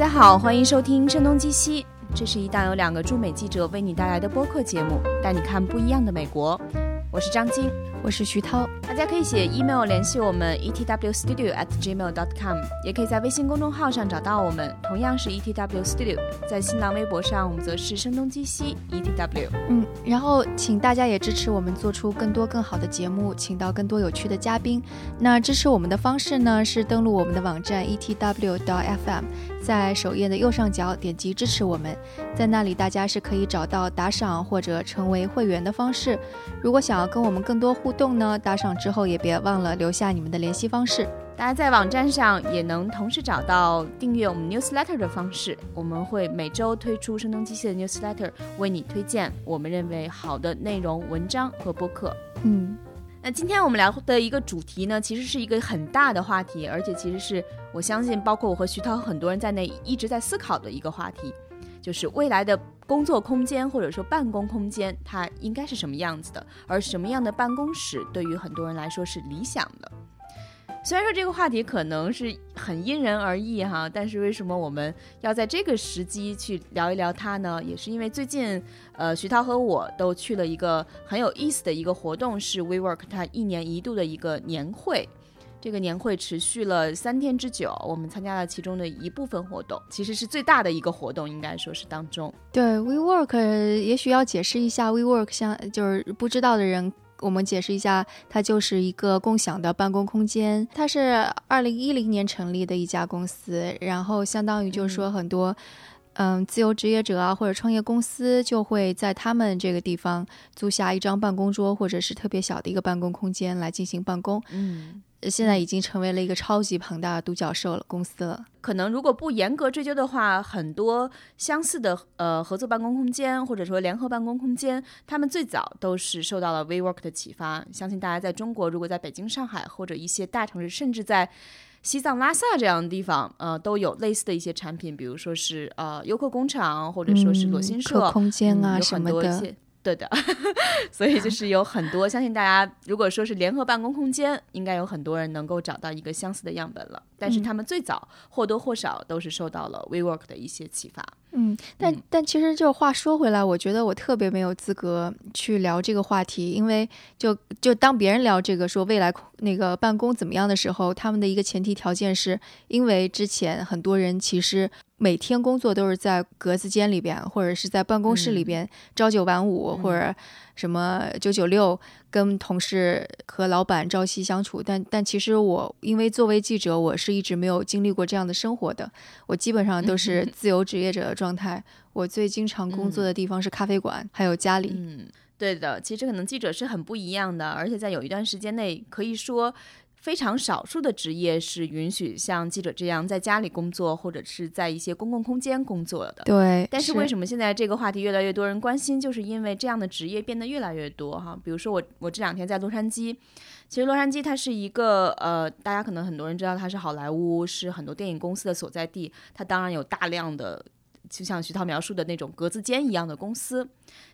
大家好，欢迎收听《声东击西》，这是一档由两个驻美记者为你带来的播客节目，带你看不一样的美国。我是张晶。我是徐涛，大家可以写 email 联系我们 ETW Studio at Gmail.com 也可以在微信公众号上找到我们，同样是 etwstudio。在新浪微博上，我们则是声东击西 etw。嗯，然后请大家也支持我们做出更多更好的节目，请到更多有趣的嘉宾。那支持我们的方式呢，是登录我们的网站 etw.fm，在首页的右上角点击支持我们，在那里大家是可以找到打赏或者成为会员的方式。如果想要跟我们更多互，互动呢，打赏之后也别忘了留下你们的联系方式。大家在网站上也能同时找到订阅我们 newsletter 的方式。我们会每周推出声东击西的 newsletter，为你推荐我们认为好的内容、文章和播客。嗯，那今天我们聊的一个主题呢，其实是一个很大的话题，而且其实是我相信包括我和徐涛很多人在内一直在思考的一个话题。就是未来的工作空间或者说办公空间，它应该是什么样子的？而什么样的办公室对于很多人来说是理想的？虽然说这个话题可能是很因人而异哈，但是为什么我们要在这个时机去聊一聊它呢？也是因为最近，呃，徐涛和我都去了一个很有意思的一个活动，是 WeWork 它一年一度的一个年会。这个年会持续了三天之久，我们参加了其中的一部分活动，其实是最大的一个活动，应该说是当中。对，WeWork 也许要解释一下，WeWork 像就是不知道的人，我们解释一下，它就是一个共享的办公空间。它是二零一零年成立的一家公司，然后相当于就是说很多，嗯，自由职业者啊或者创业公司就会在他们这个地方租下一张办公桌或者是特别小的一个办公空间来进行办公。嗯。现在已经成为了一个超级庞大的独角兽了公司了。可能如果不严格追究的话，很多相似的呃合作办公空间或者说联合办公空间，他们最早都是受到了 WeWork 的启发。相信大家在中国，如果在北京、上海或者一些大城市，甚至在西藏拉萨这样的地方，呃，都有类似的一些产品，比如说是呃优客工厂，或者说是裸心社空间啊什么的。对的，所以就 是有很多，相信大家如果说是联合办公空间，应该有很多人能够找到一个相似的样本了。但是他们最早或多或少都是受到了 WeWork 的一些启发。嗯，但但其实就话说回来，我觉得我特别没有资格去聊这个话题，因为就就当别人聊这个说未来那个办公怎么样的时候，他们的一个前提条件是因为之前很多人其实。每天工作都是在格子间里边，或者是在办公室里边朝九晚五，或者什么九九六，跟同事和老板朝夕相处。但但其实我因为作为记者，我是一直没有经历过这样的生活的。我基本上都是自由职业者的状态。我最经常工作的地方是咖啡馆，还有家里。嗯，对的。其实可能记者是很不一样的，而且在有一段时间内，可以说。非常少数的职业是允许像记者这样在家里工作，或者是在一些公共空间工作的。对。但是为什么现在这个话题越来越多人关心？就是因为这样的职业变得越来越多哈。比如说我，我这两天在洛杉矶，其实洛杉矶它是一个呃，大家可能很多人知道它是好莱坞，是很多电影公司的所在地。它当然有大量的，就像徐涛描述的那种格子间一样的公司。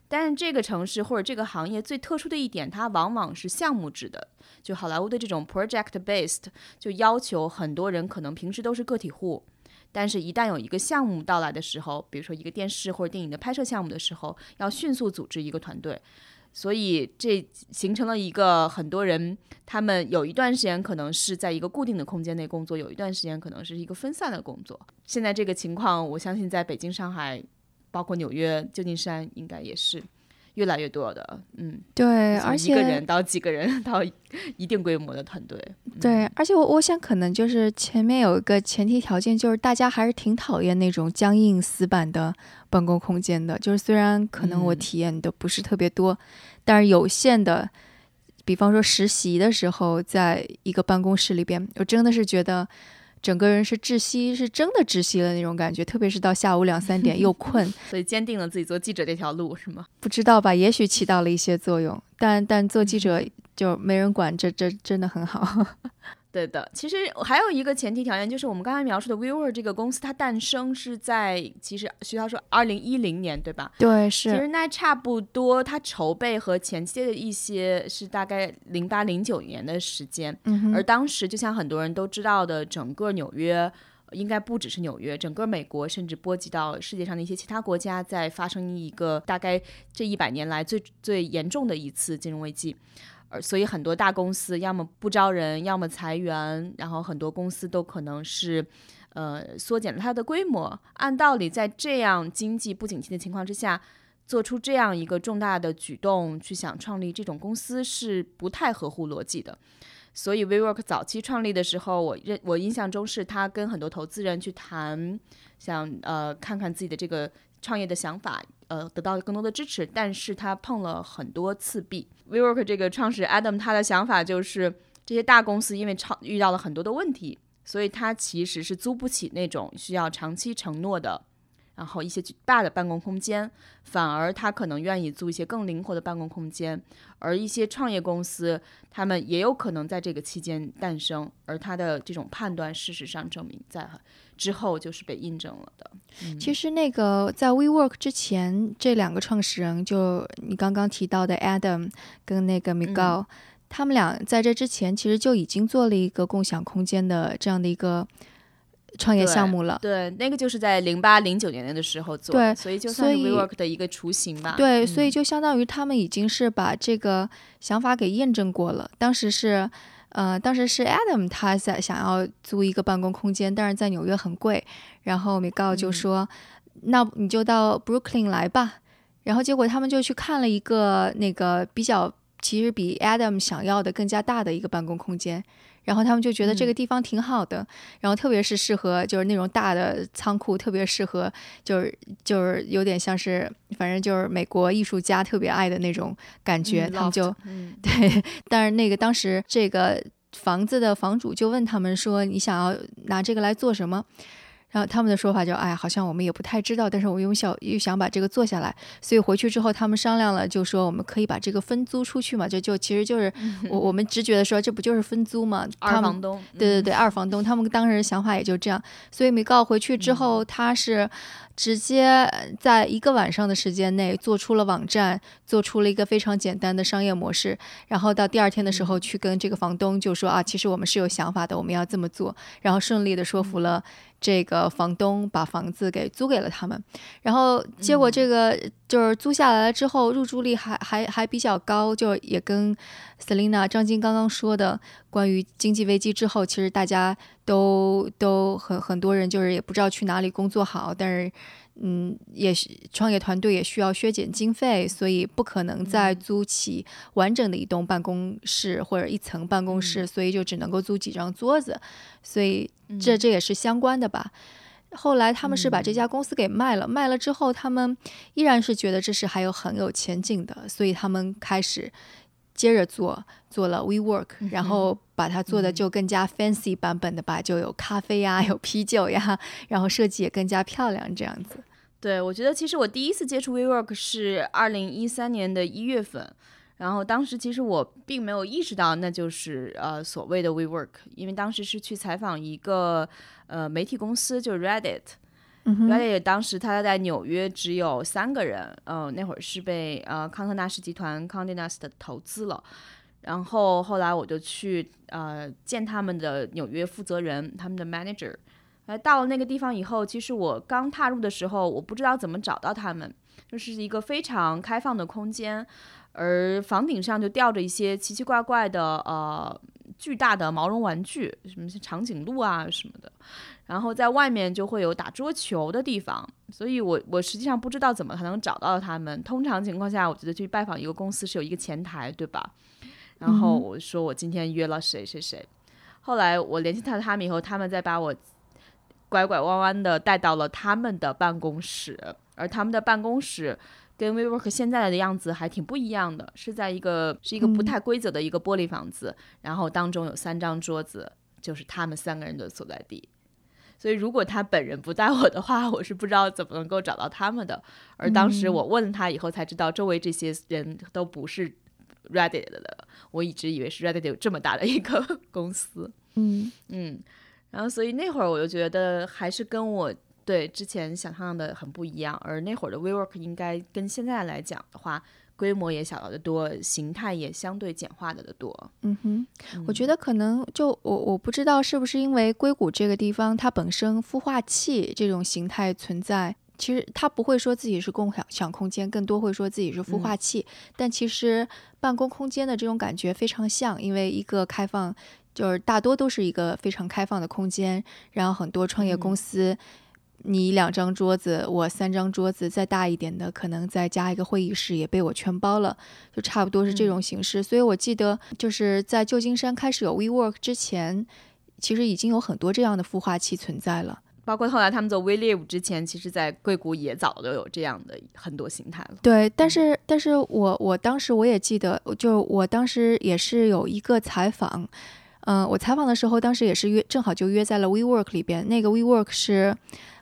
但是这个城市或者这个行业最特殊的一点，它往往是项目制的。就好莱坞的这种 project based，就要求很多人可能平时都是个体户，但是一旦有一个项目到来的时候，比如说一个电视或者电影的拍摄项目的时候，要迅速组织一个团队。所以这形成了一个很多人，他们有一段时间可能是在一个固定的空间内工作，有一段时间可能是一个分散的工作。现在这个情况，我相信在北京、上海。包括纽约、旧金山，应该也是越来越多的，嗯，对，而且一个人到几个人 到一定规模的团队，对，而且我我想可能就是前面有一个前提条件，就是大家还是挺讨厌那种僵硬死板的办公空间的，就是虽然可能我体验的不是特别多，但是有限的，比方说实习的时候，在一个办公室里边，我真的是觉得。整个人是窒息，是真的窒息了那种感觉，特别是到下午两三点又 困，所以坚定了自己做记者这条路，是吗？不知道吧，也许起到了一些作用，但但做记者就没人管，这这真的很好。对的，其实还有一个前提条件，就是我们刚才描述的 WeWork 这个公司，它诞生是在其实徐涛说二零一零年，对吧？对，是。其实那差不多，它筹备和前期的一些是大概零八零九年的时间，嗯而当时就像很多人都知道的，整个纽约应该不只是纽约，整个美国，甚至波及到世界上的一些其他国家，在发生一个大概这一百年来最最严重的一次金融危机。所以很多大公司要么不招人，要么裁员，然后很多公司都可能是，呃，缩减了它的规模。按道理，在这样经济不景气的情况之下，做出这样一个重大的举动，去想创立这种公司是不太合乎逻辑的。所以，WeWork 早期创立的时候，我认我印象中是他跟很多投资人去谈，想呃看看自己的这个创业的想法，呃得到更多的支持，但是他碰了很多次壁。WeWork 这个创始人 Adam 他的想法就是，这些大公司因为超遇到了很多的问题，所以他其实是租不起那种需要长期承诺的。然后一些大的办公空间，反而他可能愿意租一些更灵活的办公空间，而一些创业公司，他们也有可能在这个期间诞生，而他的这种判断，事实上证明在之后就是被印证了的。其实那个在 WeWork 之前，这两个创始人，就你刚刚提到的 Adam 跟那个 Miguel，他们俩在这之前其实就已经做了一个共享空间的这样的一个。创业项目了，对，那个就是在零八零九年的时候做，对，所以就算是 WeWork 的一个雏形吧。对，所以就相当于他们已经是把这个想法给验证过了。当时是，呃，当时是 Adam 他在想要租一个办公空间，但是在纽约很贵，然后米高就说，那你就到 Brooklyn 来吧。然后结果他们就去看了一个那个比较，其实比 Adam 想要的更加大的一个办公空间。然后他们就觉得这个地方挺好的，然后特别是适合就是那种大的仓库，特别适合就是就是有点像是反正就是美国艺术家特别爱的那种感觉，他们就 对。但是那个当时这个房子的房主就问他们说：“你想要拿这个来做什么？”然后他们的说法就，哎，好像我们也不太知道，但是我又想又想把这个做下来，所以回去之后他们商量了，就说我们可以把这个分租出去嘛，就就其实就是 我我们直觉的说，这不就是分租嘛？二房东，对对对，二房东，他们当时想法也就这样，所以米告回去之后，他是。直接在一个晚上的时间内做出了网站，做出了一个非常简单的商业模式，然后到第二天的时候去跟这个房东就说啊，其实我们是有想法的，我们要这么做，然后顺利的说服了这个房东把房子给租给了他们，然后结果这个就是租下来了之后，入住率还还还比较高，就也跟 Selina 张晶刚刚说的关于经济危机之后，其实大家。都都很很多人就是也不知道去哪里工作好，但是，嗯，也创业团队也需要削减经费，所以不可能再租起完整的一栋办公室或者一层办公室，所以就只能够租几张桌子，所以这这也是相关的吧。后来他们是把这家公司给卖了，卖了之后他们依然是觉得这是还有很有前景的，所以他们开始。接着做做了 WeWork，然后把它做的就更加 fancy 版本的吧，就有咖啡呀，有啤酒呀，然后设计也更加漂亮这样子。对，我觉得其实我第一次接触 WeWork 是二零一三年的一月份，然后当时其实我并没有意识到那就是呃所谓的 WeWork，因为当时是去采访一个呃媒体公司，就是 Reddit。Reddit 当时他在纽约只有三个人，呃，那会儿是被呃康特纳什集团 Condé Nast 投资了，然后后来我就去呃见他们的纽约负责人，他们的 manager，哎，到了那个地方以后，其实我刚踏入的时候，我不知道怎么找到他们，就是一个非常开放的空间，而房顶上就吊着一些奇奇怪怪的呃巨大的毛绒玩具，什么长颈鹿啊什么的。然后在外面就会有打桌球的地方，所以我我实际上不知道怎么才能找到他们。通常情况下，我觉得去拜访一个公司是有一个前台，对吧？然后我说我今天约了谁谁谁，后来我联系到他们以后，他们再把我拐拐弯弯的带到了他们的办公室，而他们的办公室跟 WeWork 现在的样子还挺不一样的，是在一个是一个不太规则的一个玻璃房子，然后当中有三张桌子，就是他们三个人的所在地。所以，如果他本人不带我的话，我是不知道怎么能够找到他们的。而当时我问了他以后，才知道周围这些人都不是 Reddit 的。我一直以为是 Reddit 有这么大的一个 公司。嗯嗯。然后，所以那会儿我就觉得还是跟我对之前想象的很不一样。而那会儿的 WeWork 应该跟现在来讲的话，规模也小了得多，形态也相对简化了的多。嗯哼，我觉得可能就我我不知道是不是因为硅谷这个地方它本身孵化器这种形态存在，其实它不会说自己是共享享空间，更多会说自己是孵化器。但其实办公空间的这种感觉非常像，因为一个开放就是大多都是一个非常开放的空间，然后很多创业公司。你两张桌子，我三张桌子，再大一点的，可能再加一个会议室，也被我全包了，就差不多是这种形式。所以我记得，就是在旧金山开始有 WeWork 之前，其实已经有很多这样的孵化器存在了。包括后来他们做 WeLive 之前，其实在硅谷也早都有这样的很多形态了。对，但是，但是我我当时我也记得，就我当时也是有一个采访，嗯，我采访的时候，当时也是约，正好就约在了 WeWork 里边。那个 WeWork 是。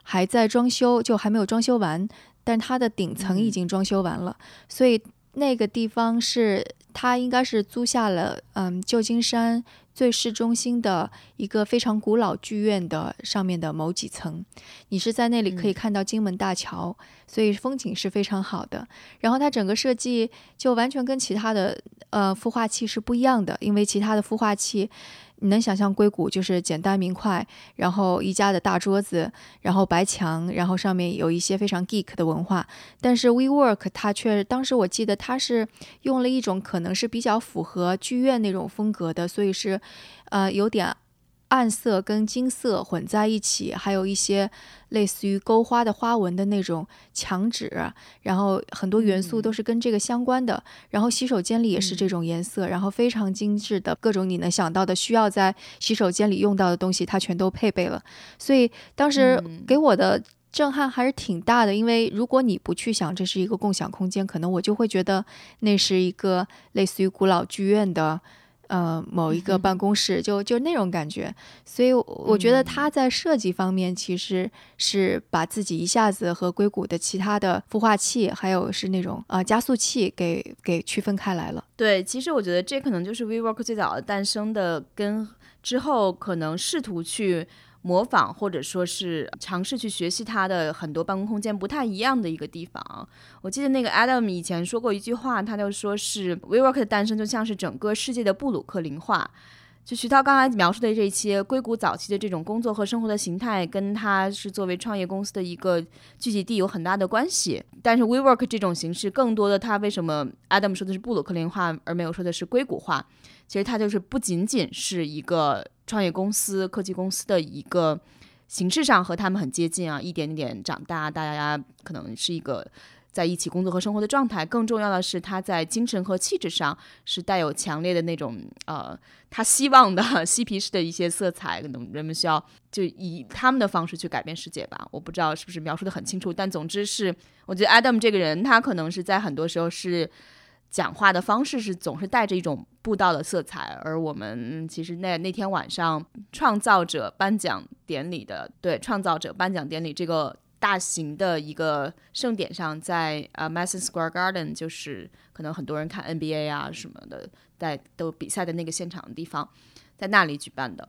还在装修，就还没有装修完，但它的顶层已经装修完了，所以那个地方是它应该是租下了，嗯，旧金山最市中心的一个非常古老剧院的上面的某几层，你是在那里可以看到金门大桥，所以风景是非常好的。然后它整个设计就完全跟其他的呃孵化器是不一样的，因为其他的孵化器。你能想象硅谷就是简单明快，然后一家的大桌子，然后白墙，然后上面有一些非常 geek 的文化。但是 WeWork 它却当时我记得它是用了一种可能是比较符合剧院那种风格的，所以是，呃，有点。暗色跟金色混在一起，还有一些类似于勾花的花纹的那种墙纸，然后很多元素都是跟这个相关的。然后洗手间里也是这种颜色，然后非常精致的各种你能想到的需要在洗手间里用到的东西，它全都配备了。所以当时给我的震撼还是挺大的，因为如果你不去想这是一个共享空间，可能我就会觉得那是一个类似于古老剧院的。呃，某一个办公室就就那种感觉，所以我觉得他在设计方面其实是把自己一下子和硅谷的其他的孵化器，还有是那种呃加速器给给区分开来了。对，其实我觉得这可能就是 WeWork 最早的诞生的，跟之后可能试图去。模仿或者说是尝试去学习它的很多办公空间不太一样的一个地方。我记得那个 Adam 以前说过一句话，他就说是 WeWork 的诞生就像是整个世界的布鲁克林化。就徐涛刚才描述的这些硅谷早期的这种工作和生活的形态，跟他是作为创业公司的一个聚集地有很大的关系。但是 WeWork 这种形式，更多的它为什么 Adam 说的是布鲁克林化，而没有说的是硅谷化？其实它就是不仅仅是一个。创业公司、科技公司的一个形式上和他们很接近啊，一点点长大，大家可能是一个在一起工作和生活的状态。更重要的是，他在精神和气质上是带有强烈的那种呃，他希望的嬉皮士的一些色彩。可能人们需要就以他们的方式去改变世界吧。我不知道是不是描述的很清楚，但总之是，我觉得 Adam 这个人，他可能是在很多时候是。讲话的方式是总是带着一种布道的色彩，而我们其实那那天晚上创造者颁奖典礼的对创造者颁奖典礼这个大型的一个盛典上，在呃 Madison Square Garden，就是可能很多人看 NBA 啊什么的在都比赛的那个现场的地方，在那里举办的。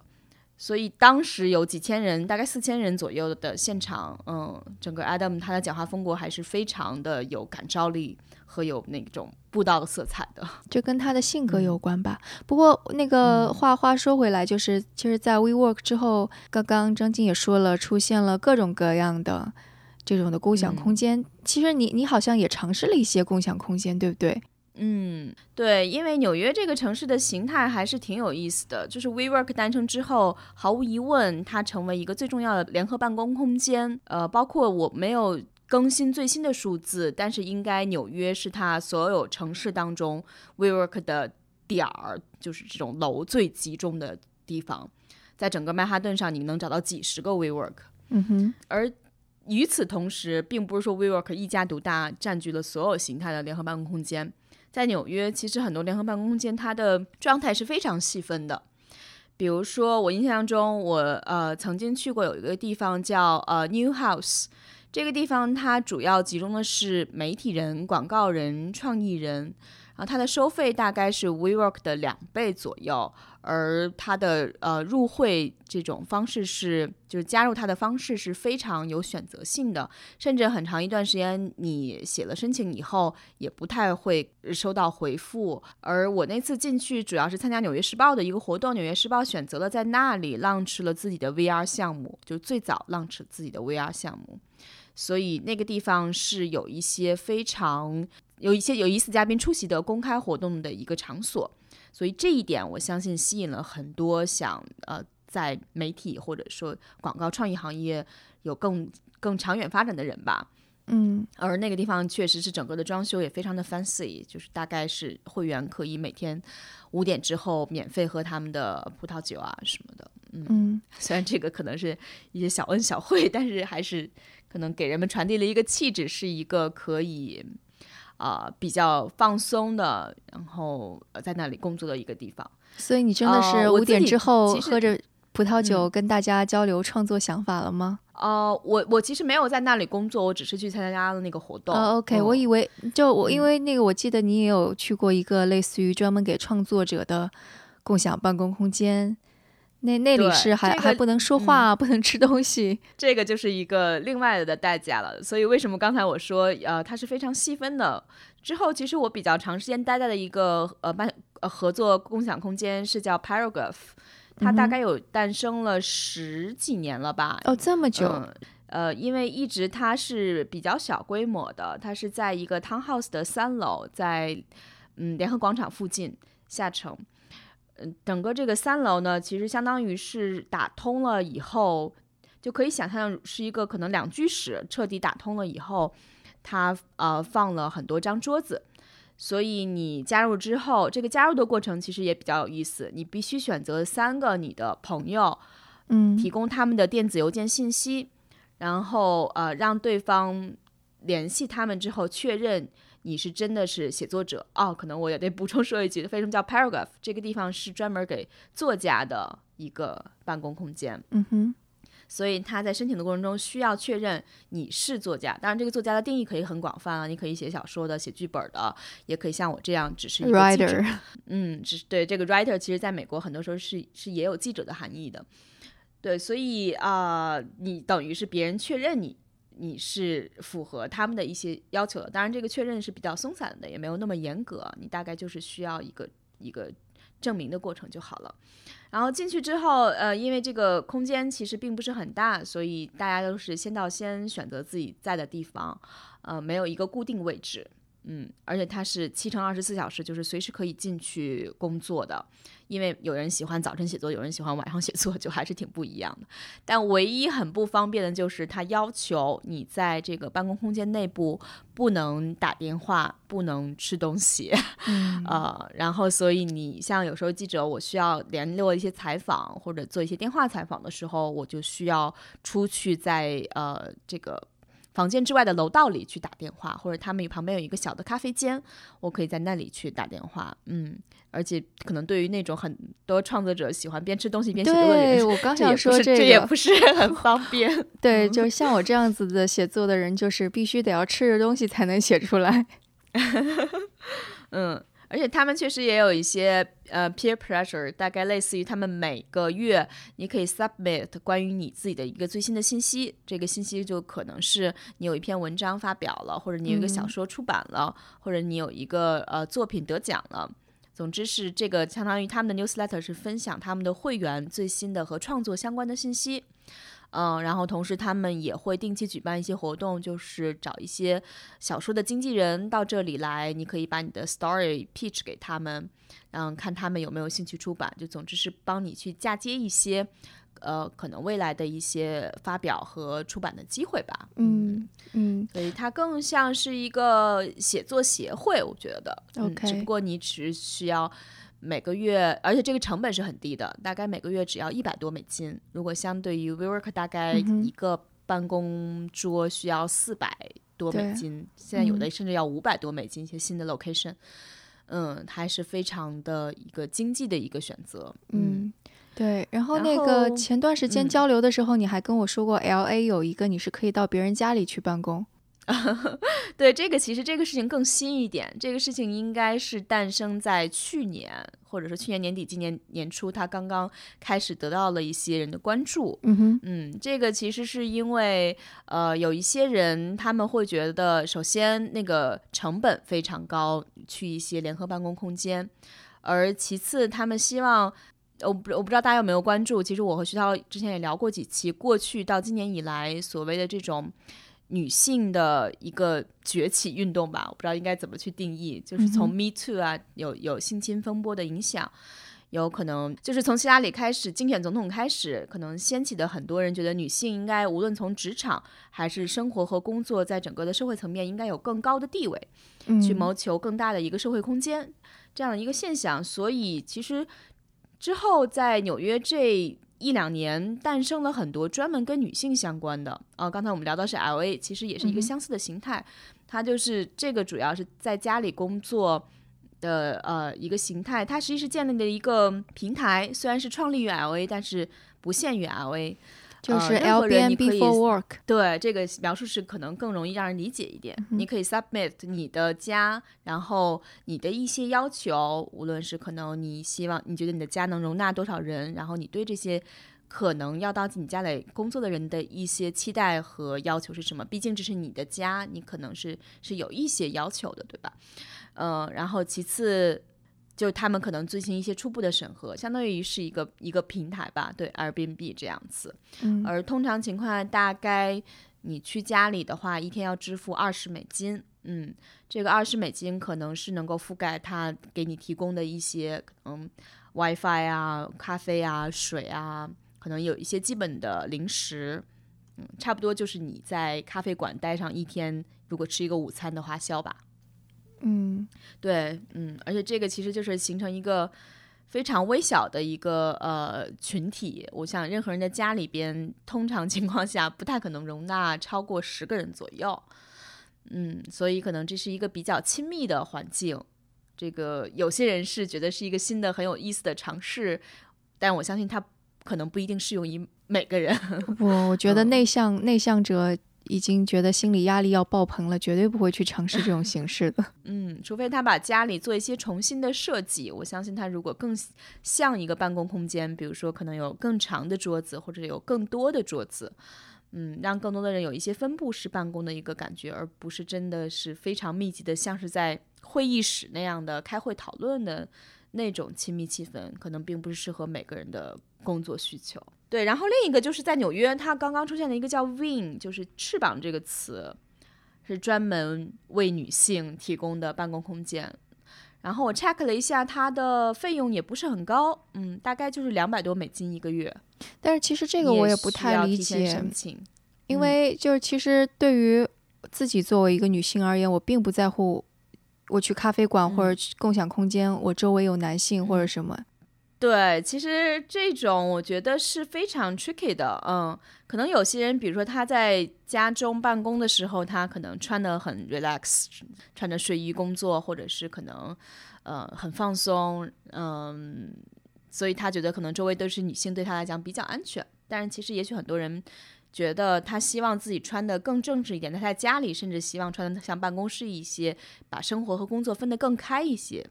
所以当时有几千人，大概四千人左右的现场，嗯，整个 Adam 他的讲话风格还是非常的有感召力和有那种布道的色彩的，就跟他的性格有关吧。不过那个话话说回来，就是其实，在 WeWork 之后，刚刚张晶也说了，出现了各种各样的这种的共享空间。其实你你好像也尝试了一些共享空间，对不对？嗯，对，因为纽约这个城市的形态还是挺有意思的。就是 WeWork 诞生之后，毫无疑问，它成为一个最重要的联合办公空间。呃，包括我没有更新最新的数字，但是应该纽约是它所有城市当中 WeWork 的点儿，就是这种楼最集中的地方。在整个曼哈顿上，你能找到几十个 WeWork。嗯哼。而与此同时，并不是说 WeWork 一家独大，占据了所有形态的联合办公空间。在纽约，其实很多联合办公空间，它的状态是非常细分的。比如说，我印象中，我呃曾经去过有一个地方叫呃 New House，这个地方它主要集中的是媒体人、广告人、创意人，然后它的收费大概是 WeWork 的两倍左右，而它的呃入会这种方式是，就是加入它的方式是非常有选择性的，甚至很长一段时间你写了申请以后也不太会收到回复。而我那次进去主要是参加《纽约时报》的一个活动，《纽约时报》选择了在那里 launch 了自己的 VR 项目，就最早 launch 自己的 VR 项目，所以那个地方是有一些非常。有一些有意思嘉宾出席的公开活动的一个场所，所以这一点我相信吸引了很多想呃在媒体或者说广告创意行业有更更长远发展的人吧。嗯，而那个地方确实是整个的装修也非常的 fancy，就是大概是会员可以每天五点之后免费喝他们的葡萄酒啊什么的。嗯，虽然这个可能是一些小恩小惠，但是还是可能给人们传递了一个气质，是一个可以。啊，比较放松的，然后在那里工作的一个地方。所以你真的是五点之后喝着葡萄酒跟大家交流创作想法了吗？哦，我我其实没有在那里工作，我只是去参加了那个活动。哦，OK，我以为就我因为那个我记得你也有去过一个类似于专门给创作者的共享办公空间。那那里是还还不能说话，不能吃东西，这个就是一个另外的代价了。所以为什么刚才我说，呃，它是非常细分的。之后其实我比较长时间待在的一个呃办呃合作共享空间是叫 Paragraph，它大概有诞生了十几年了吧？哦，这么久。呃，因为一直它是比较小规模的，它是在一个 townhouse 的三楼，在嗯联合广场附近下城。嗯，整个这个三楼呢，其实相当于是打通了以后，就可以想象是一个可能两居室彻底打通了以后，它呃放了很多张桌子，所以你加入之后，这个加入的过程其实也比较有意思，你必须选择三个你的朋友，嗯，提供他们的电子邮件信息，然后呃让对方联系他们之后确认。你是真的是写作者哦？可能我也得补充说一句，为什么叫 Paragraph？这个地方是专门给作家的一个办公空间。嗯哼，所以他在申请的过程中需要确认你是作家。当然，这个作家的定义可以很广泛啊，你可以写小说的、写剧本的，也可以像我这样只是一个记者。嗯，只是对这个 writer，其实在美国很多时候是是也有记者的含义的。对，所以啊，你等于是别人确认你。你是符合他们的一些要求的，当然这个确认是比较松散的，也没有那么严格。你大概就是需要一个一个证明的过程就好了。然后进去之后，呃，因为这个空间其实并不是很大，所以大家都是先到先选择自己在的地方，呃，没有一个固定位置。嗯，而且它是七乘二十四小时，就是随时可以进去工作的。因为有人喜欢早晨写作，有人喜欢晚上写作，就还是挺不一样的。但唯一很不方便的就是，它要求你在这个办公空间内部不能打电话，不能吃东西。呃，然后所以你像有时候记者，我需要联络一些采访或者做一些电话采访的时候，我就需要出去在呃这个。房间之外的楼道里去打电话，或者他们旁边有一个小的咖啡间，我可以在那里去打电话。嗯，而且可能对于那种很多创作者喜欢边吃东西边写作的人，我刚想说这也不是很方便。对，就像我这样子的写作的人，就是必须得要吃着东西才能写出来。嗯。而且他们确实也有一些呃 peer pressure，大概类似于他们每个月你可以 submit 关于你自己的一个最新的信息，这个信息就可能是你有一篇文章发表了，或者你有一个小说出版了，或者你有一个呃作品得奖了。总之是这个相当于他们的 newsletter 是分享他们的会员最新的和创作相关的信息。嗯，然后同时他们也会定期举办一些活动，就是找一些小说的经纪人到这里来，你可以把你的 story pitch 给他们，嗯，看他们有没有兴趣出版。就总之是帮你去嫁接一些，呃，可能未来的一些发表和出版的机会吧。嗯嗯，所以它更像是一个写作协会，我觉得。OK，只不过你只需要。每个月，而且这个成本是很低的，大概每个月只要一百多美金。如果相对于 WeWork，大概一个办公桌需要四百多美金，现在有的甚至要五百多美金。一些新的 location，嗯，还是非常的一个经济的一个选择。嗯，对。然后那个前段时间交流的时候，你还跟我说过，LA 有一个你是可以到别人家里去办公。对，这个其实这个事情更新一点，这个事情应该是诞生在去年，或者说去年年底、今年年初，它刚刚开始得到了一些人的关注。嗯哼，嗯，这个其实是因为，呃，有一些人他们会觉得，首先那个成本非常高，去一些联合办公空间，而其次他们希望。我不我不知道大家有没有关注，其实我和徐涛之前也聊过几期，过去到今年以来所谓的这种女性的一个崛起运动吧，我不知道应该怎么去定义，就是从 Me Too 啊，有有性侵风波的影响，有可能就是从希拉里开始竞选总统开始，可能掀起的很多人觉得女性应该无论从职场还是生活和工作，在整个的社会层面应该有更高的地位，去谋求更大的一个社会空间，这样的一个现象，所以其实。之后，在纽约这一两年，诞生了很多专门跟女性相关的。呃，刚才我们聊到是 L A，其实也是一个相似的形态。它就是这个主要是在家里工作的呃一个形态。它实际是建立的一个平台，虽然是创立于 L A，但是不限于 L A。就是 L B N B for work，对这个描述是可能更容易让人理解一点。你可以 submit 你的家，然后你的一些要求，无论是可能你希望你觉得你的家能容纳多少人，然后你对这些可能要到你家里工作的人的一些期待和要求是什么？毕竟这是你的家，你可能是是有一些要求的，对吧？嗯，然后其次。就他们可能进行一些初步的审核，相当于是一个一个平台吧，对 Airbnb 这样子。嗯，而通常情况下，大概你去家里的话，一天要支付二十美金。嗯，这个二十美金可能是能够覆盖他给你提供的一些嗯 WiFi 啊、咖啡啊、水啊，可能有一些基本的零食。嗯，差不多就是你在咖啡馆待上一天，如果吃一个午餐的花销吧。嗯，对，嗯，而且这个其实就是形成一个非常微小的一个呃群体。我想，任何人的家里边，通常情况下不太可能容纳超过十个人左右。嗯，所以可能这是一个比较亲密的环境。这个有些人是觉得是一个新的很有意思的尝试，但我相信它可能不一定适用于每个人。不，我觉得内向内向者。已经觉得心理压力要爆棚了，绝对不会去尝试这种形式的。嗯，除非他把家里做一些重新的设计。我相信他如果更像一个办公空间，比如说可能有更长的桌子，或者有更多的桌子，嗯，让更多的人有一些分布式办公的一个感觉，而不是真的是非常密集的，像是在会议室那样的开会讨论的那种亲密气氛，可能并不是适合每个人的工作需求。对，然后另一个就是在纽约，它刚刚出现了一个叫 “wing”，就是翅膀这个词，是专门为女性提供的办公空间。然后我 check 了一下，它的费用也不是很高，嗯，大概就是两百多美金一个月。但是其实这个我也不太理解，因为就是其实对于自己作为一个女性而言，我并不在乎我去咖啡馆或者共享空间，我周围有男性或者什么。对，其实这种我觉得是非常 tricky 的，嗯，可能有些人，比如说他在家中办公的时候，他可能穿的很 relax，穿着睡衣工作，或者是可能，呃，很放松，嗯，所以他觉得可能周围都是女性，对他来讲比较安全。但是其实也许很多人觉得他希望自己穿的更正式一点，他在家里甚至希望穿的像办公室一些，把生活和工作分得更开一些。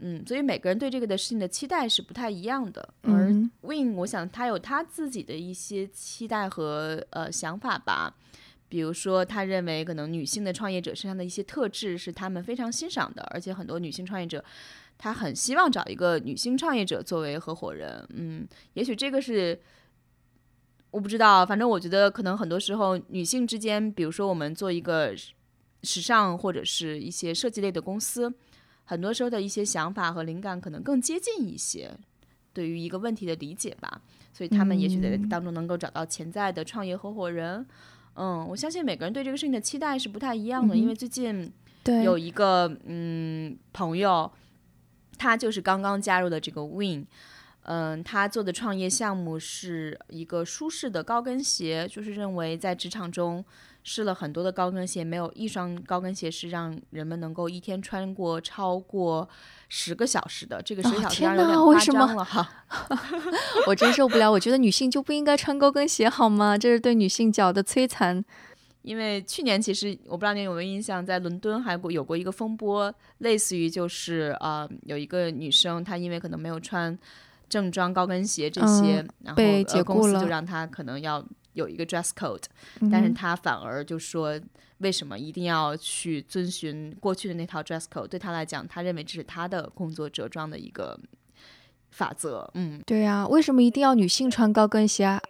嗯，所以每个人对这个的事情的期待是不太一样的。而 Win，我想他有他自己的一些期待和呃想法吧。比如说，他认为可能女性的创业者身上的一些特质是他们非常欣赏的，而且很多女性创业者，她很希望找一个女性创业者作为合伙人。嗯，也许这个是我不知道，反正我觉得可能很多时候女性之间，比如说我们做一个时尚或者是一些设计类的公司。很多时候的一些想法和灵感可能更接近一些，对于一个问题的理解吧，所以他们也许在当中能够找到潜在的创业合伙人。嗯，我相信每个人对这个事情的期待是不太一样的，因为最近有一个嗯朋友，他就是刚刚加入的这个 Win，嗯，他做的创业项目是一个舒适的高跟鞋，就是认为在职场中。试了很多的高跟鞋，没有一双高跟鞋是让人们能够一天穿过超过十个小时的。这个十小时有点夸张了哈。我真受不了，我觉得女性就不应该穿高跟鞋好吗？这是对女性脚的摧残。因为去年其实我不知道你有没有印象，在伦敦还有过一个风波，类似于就是呃有一个女生她因为可能没有穿正装高跟鞋这些，然后被解雇了公司就让她可能要有一个 dress code，、嗯但是他反而就说为什么一定要去遵循过去的那套 dress code？对他来讲，他认为这是他的工作着装的一个法则。嗯，对呀、为什么一定要女性穿高跟鞋啊，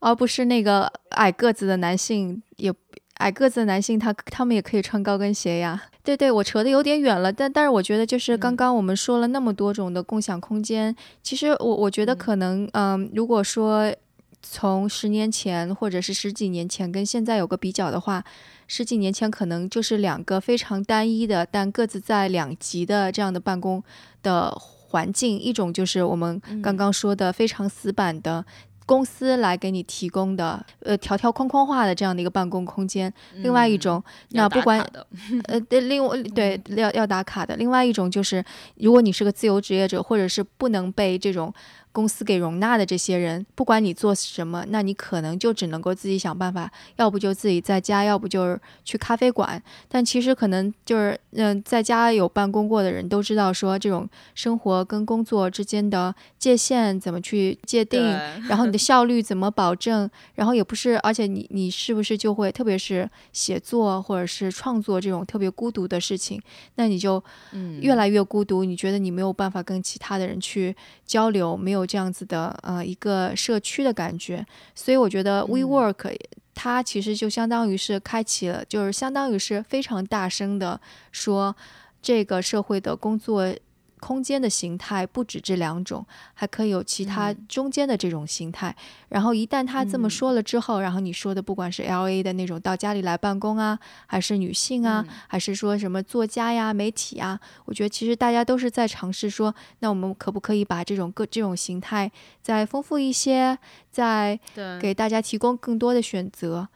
而不是那个矮个子的男性也？矮个子的男性他他们也可以穿高跟鞋呀。对对，我扯得有点远了，但但是我觉得就是刚刚我们说了那么多种的共享空间，其实我我觉得可能，嗯、如果说从十年前或者是十几年前跟现在有个比较的话，十几年前可能就是两个非常单一的，但各自在两极的这样的办公的环境，一种就是我们刚刚说的非常死板的。公司来给你提供的，呃，条条框框化的这样的一个办公空间。另外一种，那不管呃，对，另外对要要打卡的。另外一种就是，如果你是个自由职业者，或者是不能被这种公司给容纳的这些人，不管你做什么，那你可能就只能够自己想办法，要不就自己在家，要不就是去咖啡馆。但其实可能就是，嗯、在家有办公过的人都知道，说这种生活跟工作之间的界限怎么去界定，然后你的效率怎么保证？然后也不是，而且你你是不是就会，特别是写作或者是创作这种特别孤独的事情，那你就嗯越来越孤独。你觉得你没有办法跟其他的人去交流，没有这样子的呃一个社区的感觉。所以我觉得 WeWork、它其实就相当于是开启了，就是相当于是非常大声的说，这个社会的工作空间的形态不止这两种，还可以有其他中间的这种形态。然后一旦他这么说了之后，然后你说的不管是 L A 的那种到家里来办公啊，还是女性啊，还是说什么作家呀、媒体啊，我觉得其实大家都是在尝试说，那我们可不可以把这种各这种形态再丰富一些，再给大家提供更多的选择，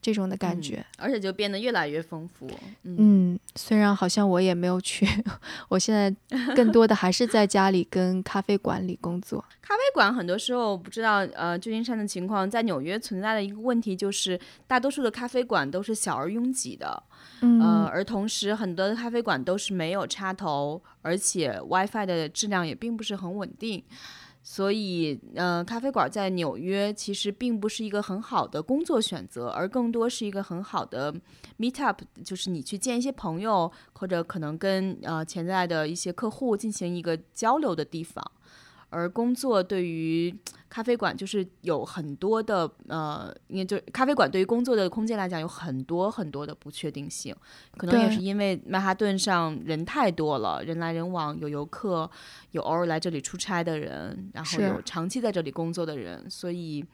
这种的感觉。而且就变得越来越丰富。嗯，嗯，虽然好像我也没有去，我现在 更多的还是在家里跟咖啡馆里工作。咖啡馆很多时候不知道呃旧金山的情况，在纽约存在的一个问题就是，大多数的咖啡馆都是小而拥挤的，嗯，呃，而同时很多的咖啡馆都是没有插头，而且 WiFi 的质量也并不是很稳定。所以，呃，咖啡馆在纽约其实并不是一个很好的工作选择，而更多是一个很好的 meet up，就是你去见一些朋友，或者可能跟呃潜在的一些客户进行一个交流的地方。而工作对于咖啡馆就是有很多的呃，因为就咖啡馆对于工作的空间来讲有很多很多的不确定性，可能也是因为曼哈顿上人太多了，人来人往，有游客，有偶尔来这里出差的人，然后有长期在这里工作的人，所以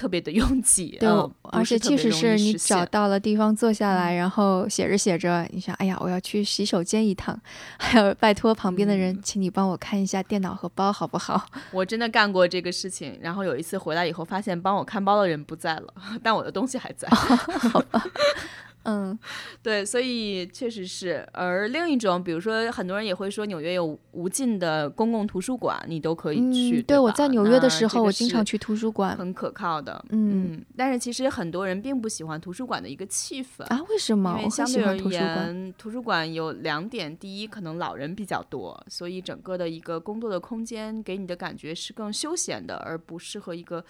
特别的拥挤。对，嗯而且即使是你找到了地方坐下来，然后写着写着，你想，哎呀，我要去洗手间一趟，还有拜托旁边的人，嗯请你帮我看一下电脑和包好不好？我真的干过这个事情，然后有一次回来以后，发现帮我看包的人不在了，但我的东西还在。嗯，对，所以确实是。而另一种，比如说，很多人也会说纽约有无尽的公共图书馆，你都可以去。嗯，对，我在纽约的时候，我经常去图书馆。很可靠的。嗯嗯，但是其实很多人并不喜欢图书馆的一个气氛。啊，为什么？因为相对而欢图书馆。言，图书馆有两点：第一，可能老人比较多，所以整个的一个工作的空间给你的感觉是更休闲的，而不适合一个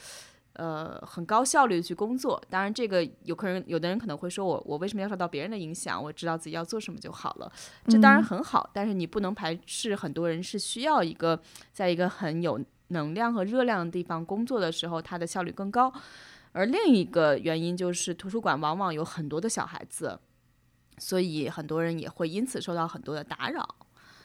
呃很高效率的去工作。当然，这个有可能有的人可能会说我我为什么要受到别人的影响？我知道自己要做什么就好了，这当然嗯很好，但是你不能排斥很多人是需要一个在一个很有能量和热量的地方工作的时候，它的效率更高。而另一个原因就是，图书馆往往有很多的小孩子，所以很多人也会因此受到很多的打扰。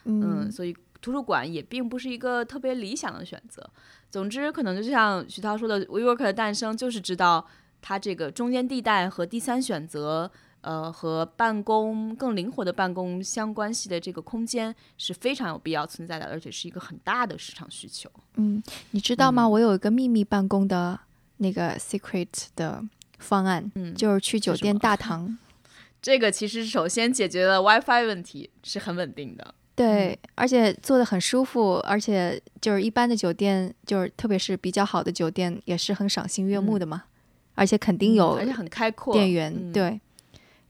嗯，嗯，所以图书馆也并不是一个特别理想的选择。总之，可能就像徐涛说的，WeWork 的诞生就是知道它这个中间地带和第三选择，呃，和办公更灵活的办公相关系的这个空间是非常有必要存在的，而且是一个很大的市场需求。嗯，你知道吗？我有一个秘密办公的那个 secret 的方案，嗯就是去酒店大堂。这个其实首先解决了 WiFi 问题，是很稳定的。对，而且做的很舒服，而且就是一般的酒店，就是特别是比较好的酒店，也是很赏心悦目的嘛。而且肯定有，而且很开阔，店员对，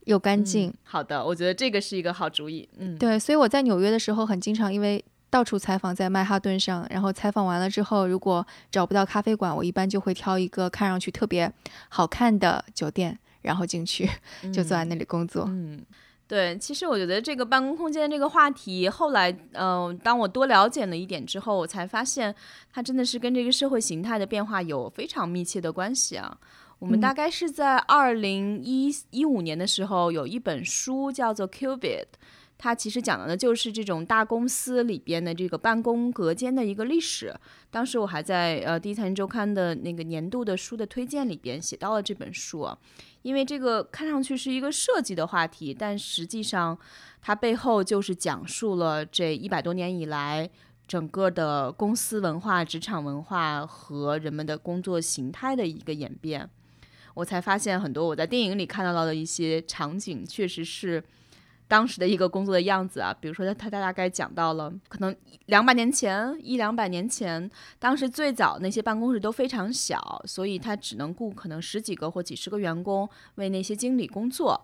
又干净。好的，我觉得这个是一个好主意。嗯，对，所以我在纽约的时候很经常，因为到处采访在曼哈顿上，然后采访完了之后，如果找不到咖啡馆，我一般就会挑一个看上去特别好看的酒店，然后进去就坐在那里工作。嗯。对，其实我觉得这个办公空间这个话题，后来，嗯，当我多了解了一点之后，我才发现它真的是跟这个社会形态的变化有非常密切的关系啊。我们大概是在二零一一五年的时候，有一本书叫做《Qubit》，它其实讲的就是这种大公司里边的这个办公隔间的一个历史。当时我还在呃《第一财经周刊》的那个年度的书的推荐里边写到了这本书。因为这个看上去是一个设计的话题，但实际上它背后就是讲述了这一百多年以来整个的公司文化、职场文化和人们的工作形态的一个演变。我才发现很多我在电影里看到到的一些场景，确实是。当时的一个工作的样子啊，比如说他他大概讲到了，可能两百年前一两百年前，当时最早那些办公室都非常小，所以他只能雇可能十几个或几十个员工为那些经理工作，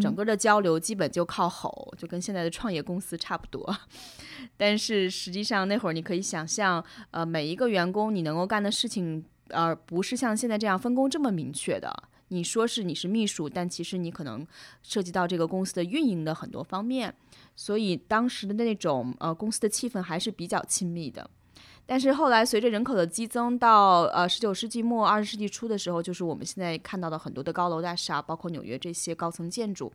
整个的交流基本就靠吼，就跟现在的创业公司差不多。但是实际上那会儿你可以想象，呃，每一个员工你能够干的事情，而不是像现在这样分工这么明确的。你说是你是秘书，但其实你可能涉及到这个公司的运营的很多方面，所以当时的那种呃公司的气氛还是比较亲密的。但是后来随着人口的激增，到呃十九世纪末二十世纪初的时候，就是我们现在看到的很多的高楼大厦，包括纽约这些高层建筑，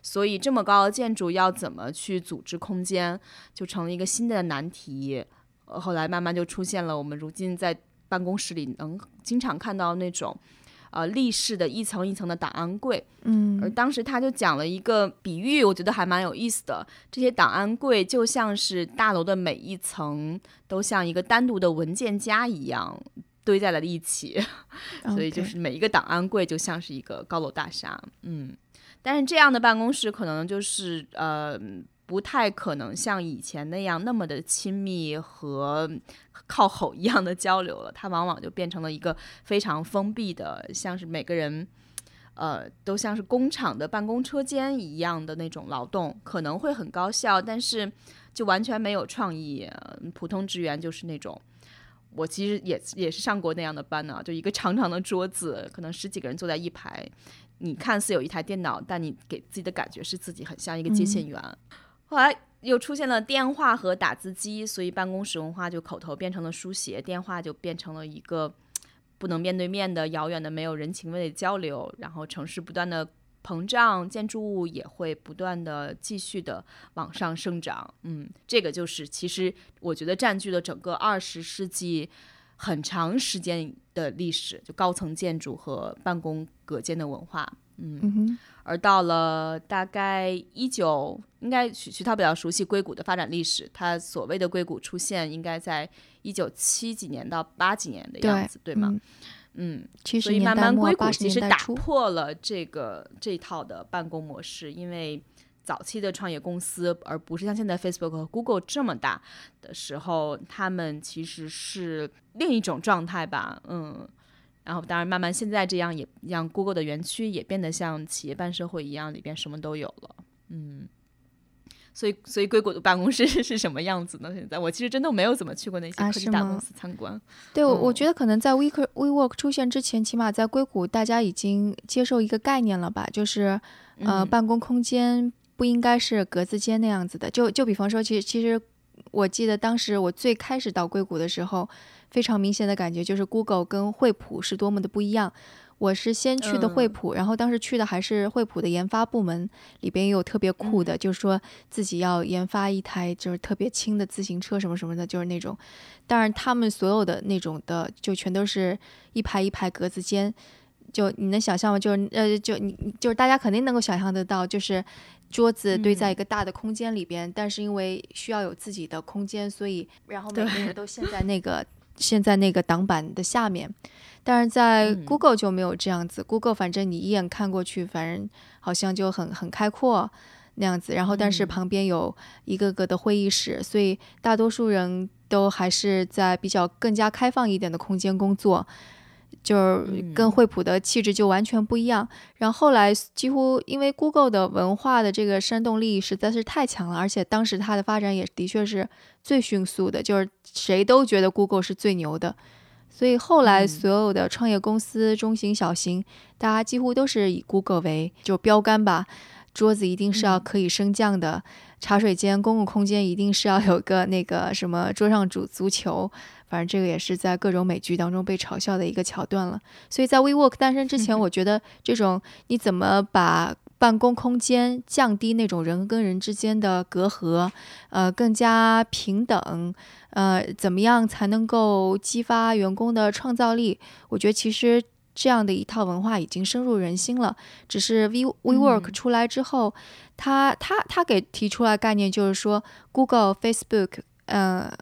所以这么高的建筑要怎么去组织空间，就成了一个新的难题。呃后来慢慢就出现了我们如今在办公室里能经常看到那种。呃，立式的一层一层的档案柜，嗯，而当时他就讲了一个比喻，我觉得还蛮有意思的。这些档案柜就像是大楼的每一层都像一个单独的文件夹一样堆在了一起，所以就是每一个档案柜就像是一个高楼大厦，嗯。但是这样的办公室可能就是呃。不太可能像以前那样那么的亲密和靠吼一样的交流了，它往往就变成了一个非常封闭的，像是每个人，呃，都像是工厂的办公车间一样的那种劳动，可能会很高效，但是就完全没有创意。普通职员就是那种，我其实也也是上过那样的班呢，就一个长长的桌子，可能十几个人坐在一排，你看似有一台电脑，但你给自己的感觉是自己很像一个接线员。后来又出现了电话和打字机，所以办公室文化就口头变成了书写，电话就变成了一个 不能面对面的遥远的、没有人情味的交流。然后城市不断的膨胀，建筑物也会不断的继续的往上生长。嗯，这个就是其实我觉得占据了整个二十世纪很长时间的历史，就高层建筑和办公隔间的文化。嗯。而到了大概一九，应该徐徐涛比较熟悉硅谷的发展历史。他所谓的硅谷出现，应该在一九七几年到八几年的样子，对吗？嗯，所以慢慢硅谷其实打破了这个这套的办公模式，因为早期的创业公司，而不是像现在 Facebook 和 Google 这么大的时候，他们其实是另一种状态吧，嗯。然后，当然，慢慢现在这样也让 Google 的园区也变得像企业办社会一样，里边什么都有了。嗯，所以，所以硅谷的办公室 是什么样子呢？现在我其实真的没有怎么去过那些科技大公司参观。对，我我觉得可能在 We WeWork 出现之前，起码在硅谷，大家已经接受一个概念了吧？就是呃，办公空间不应该是格子间那样子的。就就比方说，其实其实我记得当时我最开始到硅谷的时候。非常明显的感觉就是 Google 跟惠普是多么的不一样。我是先去的惠普，然后当时去的还是惠普的研发部门，里边也有特别酷的，就是说自己要研发一台就是特别轻的自行车什么什么的，就是那种。当然，他们所有的那种的就全都是一排一排格子间，就你能想象吗？就是呃，就你就是大家肯定能够想象得到，就是桌子堆在一个大的空间里边，但是因为需要有自己的空间，所以然后每个人都陷在那个。现在那个挡板的下面，但是在 Google 就没有这样子。Google 反正你一眼看过去，反正好像就很很开阔那样子。然后，但是旁边有一个个的会议室，所以大多数人都还是在比较更加开放一点的空间工作。就是跟惠普的气质就完全不一样。然后后来几乎因为 Google 的文化的这个煽动力实在是太强了，而且当时它的发展也的确是最迅速的，就是谁都觉得 Google 是最牛的。所以后来所有的创业公司，中型、小型，大家几乎都是以 Google 为就标杆吧。桌子一定是要可以升降的，茶水间、公共空间一定是要有个那个什么桌上足足球。反正这个也是在各种美剧当中被嘲笑的一个桥段了。所以在 WeWork 诞生之前，我觉得这种你怎么把办公空间降低那种人跟人之间的隔阂，呃，更加平等，呃，怎么样才能够激发员工的创造力？我觉得其实这样的一套文化已经深入人心了。只是 We WeWork 出来之后，他他他给提出来概念就是说，Google、Facebook。呃，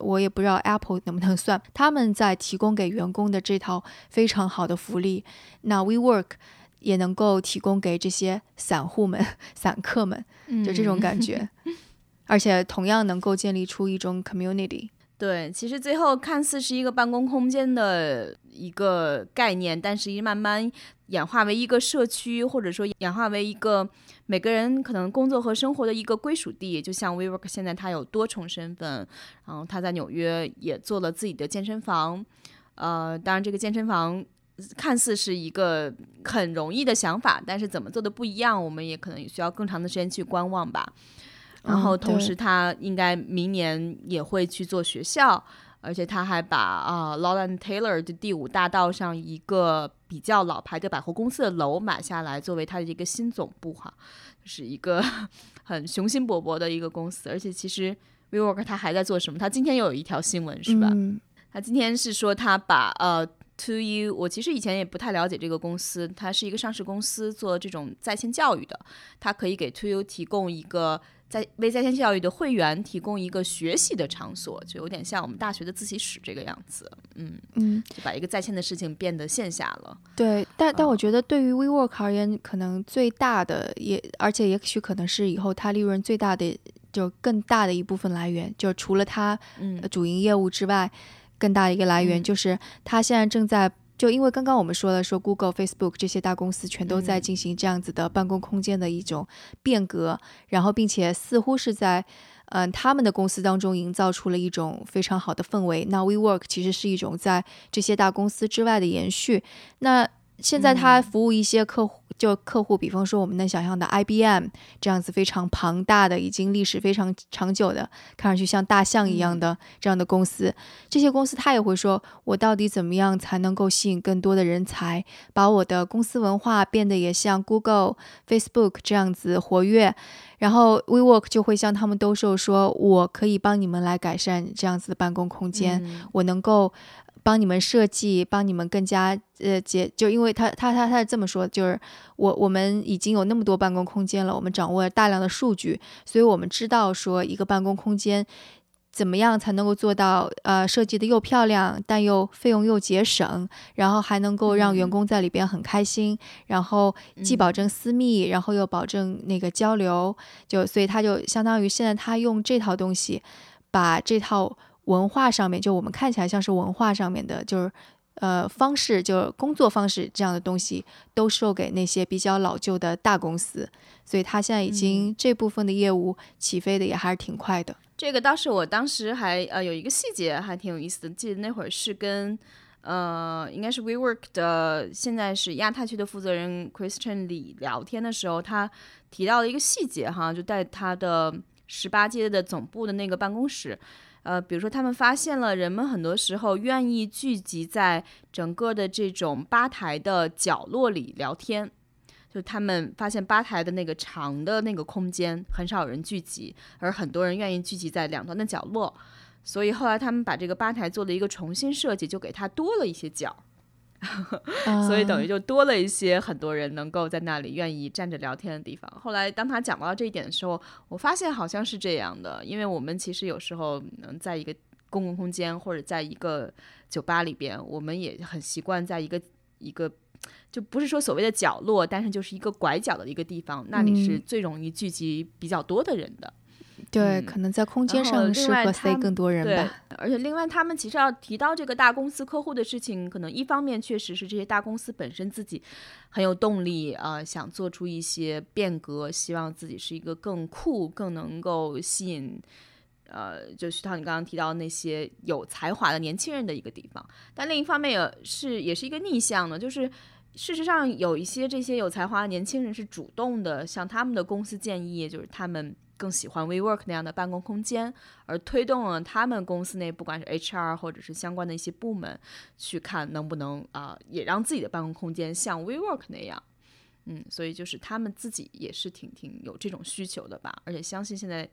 我也不知道 Apple 能不能算，他们在提供给员工的这套非常好的福利，那 WeWork 也能够提供给这些散户们、散客们，就这种感觉，而且同样能够建立出一种 community。对，其实最后看似是一个办公空间的一个概念，但实际慢慢演化为一个社区，或者说演化为一个每个人可能工作和生活的一个归属地。就像 WeWork 现在它有多重身份，然后它在纽约也做了自己的健身房。呃，当然这个健身房看似是一个很容易的想法，但是怎么做的不一样，我们也可能需要更长的时间去观望吧。然后，同时他应该明年也会去做学校，而且他还把啊 l a w l a n Taylor 的第五大道上一个比较老牌的百货公司的楼买下来，作为他的一个新总部哈，就是一个 很雄心勃勃的一个公司。而且其实 WeWork 他还在做什么？他今天又有一条新闻是吧？他今天是说他把呃 To You，我其实以前也不太了解这个公司，它是一个上市公司，做这种在线教育的，它可以给 To You 提供一个。在为在线教育的会员提供一个学习的场所，就有点像我们大学的自习室这个样子。嗯嗯，就把一个在线的事情变得线下了。对，但但我觉得对于 WeWork 而言，可能最大的也，而且也许可能是以后它利润最大的，就更大的一部分来源，就除了它主营业务之外，更大的一个来源就是它现在正在。就因为刚刚我们说了，说 Google、Facebook 这些大公司全都在进行这样子的办公空间的一种变革，然后并且似乎是在，嗯，他们的公司当中营造出了一种非常好的氛围。那 WeWork 其实是一种在这些大公司之外的延续。那现在它服务一些客户。就客户，比方说我们能想象的 IBM 这样子非常庞大的、已经历史非常长久的、看上去像大象一样的这样的公司，这些公司他也会说，我到底怎么样才能够吸引更多的人才，把我的公司文化变得也像 Google、Facebook 这样子活跃，然后 WeWork 就会向他们兜售，说我可以帮你们来改善这样子的办公空间，我能够。帮你们设计，帮你们更加呃节，就因为他他他他是这么说，就是我我们已经有那么多办公空间了，我们掌握了大量的数据，所以我们知道说一个办公空间怎么样才能够做到呃设计的又漂亮，但又费用又节省，然后还能够让员工在里边很开心，然后既保证私密，然后又保证那个交流，就所以他就相当于现在他用这套东西把这套。文化上面，就我们看起来像是文化上面的，就是呃方式，就是工作方式这样的东西，都售给那些比较老旧的大公司，所以他现在已经这部分的业务起飞的也还是挺快的。这个倒是我当时还呃有一个细节还挺有意思的，记得那会儿是跟呃应该是 WeWork 的现在是亚太区的负责人 Christian 李聊天的时候，他提到了一个细节哈，就在他的十八街的总部的那个办公室。呃，比如说，他们发现了人们很多时候愿意聚集在整个的这种吧台的角落里聊天，就他们发现吧台的那个长的那个空间很少有人聚集，而很多人愿意聚集在两端的角落，所以后来他们把这个吧台做了一个重新设计，就给它多了一些角。所以等于就多了一些很多人能够在那里愿意站着聊天的地方。后来当他讲到这一点的时候，我发现好像是这样的，因为我们其实有时候能在一个公共空间或者在一个酒吧里边，我们也很习惯在一个一个就不是说所谓的角落，但是就是一个拐角的一个地方，那里是最容易聚集比较多的人的。对，可能在空间上适合塞更多人吧。而且另外他们其实要提到这个大公司客户的事情，可能一方面确实是这些大公司本身自己很有动力，呃，想做出一些变革，希望自己是一个更酷、更能够吸引。呃，就徐涛，你刚刚提到那些有才华的年轻人的一个地方，但另一方面也是也是一个逆向的，就是事实上有一些这些有才华的年轻人是主动的向他们的公司建议，就是他们更喜欢 WeWork 那样的办公空间，而推动了他们公司内不管是 HR 或者是相关的一些部门去看能不能啊也让自己的办公空间像 WeWork 那样，嗯，所以就是他们自己也是挺挺有这种需求的吧，而且相信现在。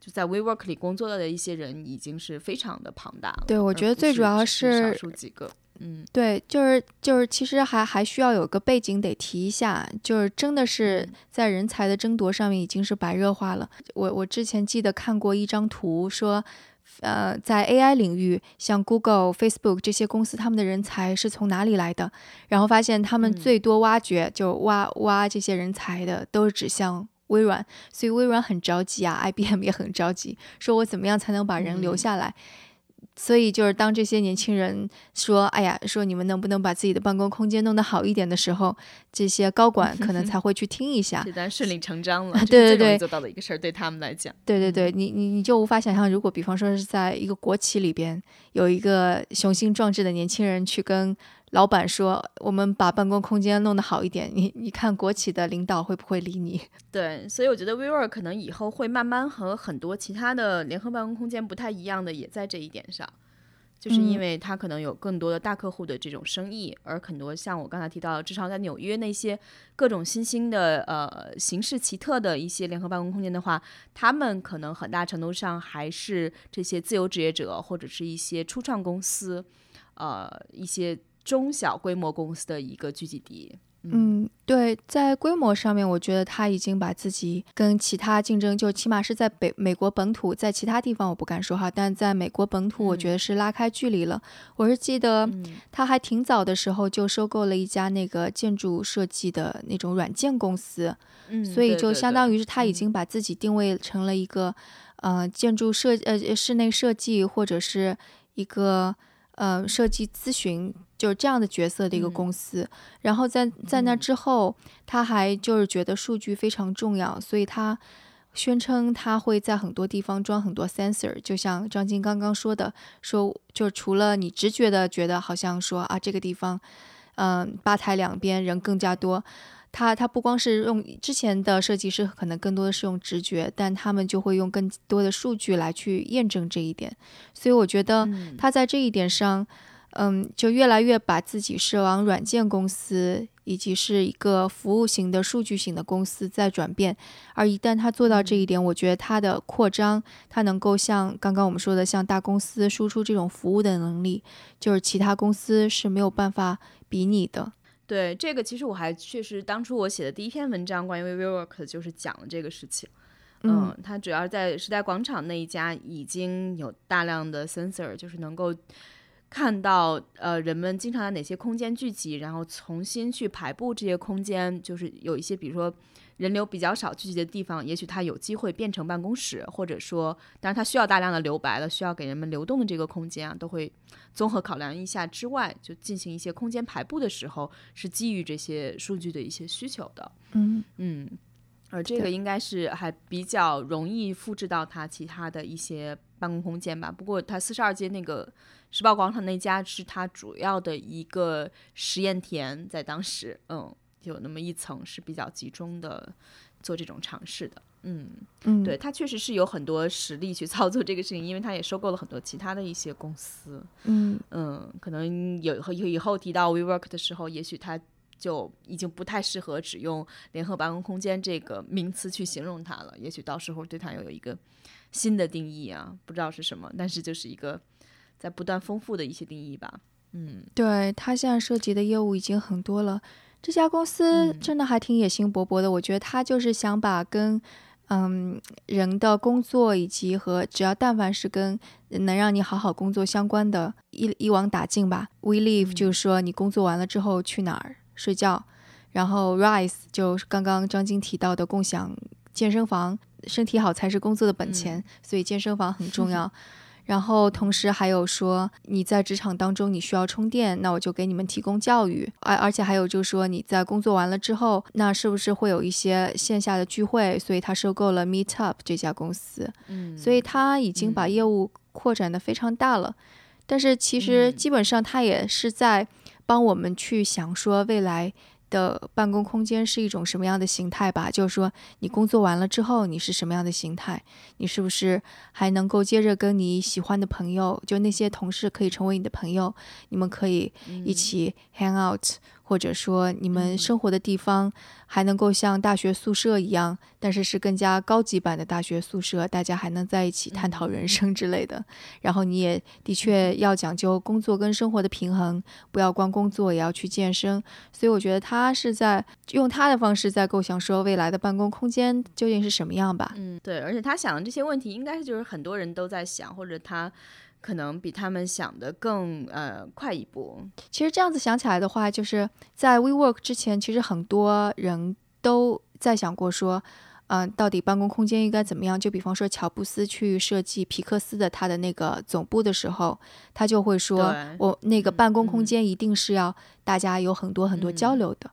就在 WeWork 里工作的一些人已经是非常的庞大了。对，我觉得最主要是少数几个。嗯，对，就是就是，其实还还需要有个背景得提一下，就是真的是在人才的争夺上面已经是白热化了。我我之前记得看过一张图，说，呃，在 AI 领域，像 Google、Facebook 这些公司，他们的人才是从哪里来的？然后发现他们最多挖掘就挖挖这些人才的，都是指向。微软，所以微软很着急啊，IBM 也很着急，说我怎么样才能把人留下来？所以就是当这些年轻人说“哎呀，说你们能不能把自己的办公空间弄得好一点”的时候，这些高管可能 才会去听一下。这单顺理成章了，对对对，做到的一个事儿，对他们来讲。对对对，你你你就无法想象，如果比方说是在一个国企里边，有一个雄心壮志的年轻人去跟。老板说：“我们把办公空间弄得好一点。”你你看，国企的领导会不会理你？对，所以我觉得 WeWork 可能以后会慢慢和很多其他的联合办公空间不太一样的，也在这一点上，就是因为它可能有更多的大客户的这种生意，而很多像我刚才提到，至少在纽约那些各种新兴的呃形式奇特的一些联合办公空间的话，他们可能很大程度上还是这些自由职业者或者是一些初创公司，呃一些。中小规模公司的一个聚集地。嗯，对，在规模上面，我觉得他已经把自己跟其他竞争，就起码是在北美国本土，在其他地方我不敢说哈，但在美国本土，我觉得是拉开距离了。我是记得他还挺早的时候就收购了一家那个建筑设计的那种软件公司，嗯，所以就相当于是他已经把自己定位成了一个呃建筑设呃室内设计或者是一个。呃，设计咨询就是这样的角色的一个公司，然后在在那之后，他还就是觉得数据非常重要，所以他宣称他会在很多地方装很多 sensor，就像张晶刚刚说的，说就除了你直觉的觉得好像说啊这个地方，嗯，吧台两边人更加多。他他不光是用之前的设计师，可能更多的是用直觉，但他们就会用更多的数据来去验证这一点。所以我觉得他在这一点上，嗯，就越来越把自己是往软件公司以及是一个服务型的数据型的公司在转变。而一旦他做到这一点，我觉得他的扩张，他能够像刚刚我们说的，像大公司输出这种服务的能力，就是其他公司是没有办法比拟的。对这个，其实我还确实当初我写的第一篇文章关于 WeWork 就是讲了这个事情。嗯，它主要在时代广场那一家已经有大量的 sensor，就是能够看到呃人们经常在哪些空间聚集，然后重新去排布这些空间，就是有一些比如说。人流比较少聚集的地方，也许它有机会变成办公室，或者说，当然它需要大量的留白了，需要给人们流动的这个空间啊，都会综合考量一下之外，就进行一些空间排布的时候，是基于这些数据的一些需求的。嗯嗯，而这个应该是还比较容易复制到它其他的一些办公空间吧。不过它四十二街那个时报广场那家是它主要的一个实验田，在当时，嗯。有那么一层是比较集中的做这种尝试的，嗯嗯，对它确实是有很多实力去操作这个事情，因为它也收购了很多其他的一些公司，嗯嗯，可能有以以后提到 WeWork 的时候，也许它就已经不太适合只用联合办公空间这个名词去形容它了，也许到时候对它又有一个新的定义啊，不知道是什么，但是就是一个在不断丰富的一些定义吧，嗯，对他现在涉及的业务已经很多了。这家公司真的还挺野心勃勃的，我觉得他就是想把跟嗯人的工作以及和只要但凡是跟能让你好好工作相关的，一一网打尽吧。We Live 就是说你工作完了之后去哪儿睡觉，然后 Rise 就是刚刚张晶提到的共享健身房，身体好才是工作的本钱，所以健身房很重要。然后同时还有说你在职场当中你需要充电，那我就给你们提供教育。而而且还有就是说你在工作完了之后，那是不是会有一些线下的聚会？所以他收购了 Meetup 这家公司，嗯，所以他已经把业务扩展的非常大了。但是其实基本上他也是在帮我们去想说未来。的办公空间是一种什么样的形态吧？就是说，你工作完了之后，你是什么样的形态？你是不是还能够接着跟你喜欢的朋友，就那些同事可以成为你的朋友？你们可以一起 hang out。或者说你们生活的地方还能够像大学宿舍一样，但是是更加高级版的大学宿舍，大家还能在一起探讨人生之类的。然后你也的确要讲究工作跟生活的平衡，不要光工作也要去健身。所以我觉得他是在用他的方式在构想说未来的办公空间究竟是什么样吧。嗯，对，而且他想的这些问题，应该就是很多人都在想，或者他。可能比他们想的更呃快一步。其实这样子想起来的话，就是在 WeWork 之前，其实很多人都在想过说，嗯，到底办公空间应该怎么样？就比方说，乔布斯去设计皮克斯的他的那个总部的时候，他就会说，我那个办公空间一定是要大家有很多很多交流的。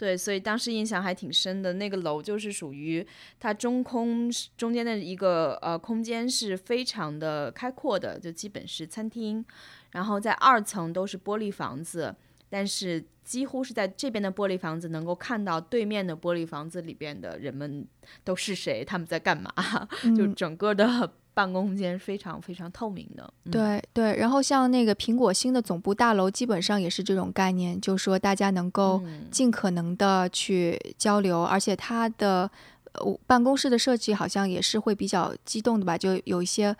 对，所以当时印象还挺深的。那个楼就是属于它中空中间的一个呃空间是非常的开阔的，就基本是餐厅。然后在二层都是玻璃房子，但是几乎是在这边的玻璃房子能够看到对面的玻璃房子里边的人们都是谁，他们在干嘛，就整个的。办公空间非常非常透明的，对对。然后像那个苹果新的总部大楼，基本上也是这种概念，就是说大家能够尽可能的去交流，而且它的呃办公室的设计好像也是会比较激动的吧，就有一些，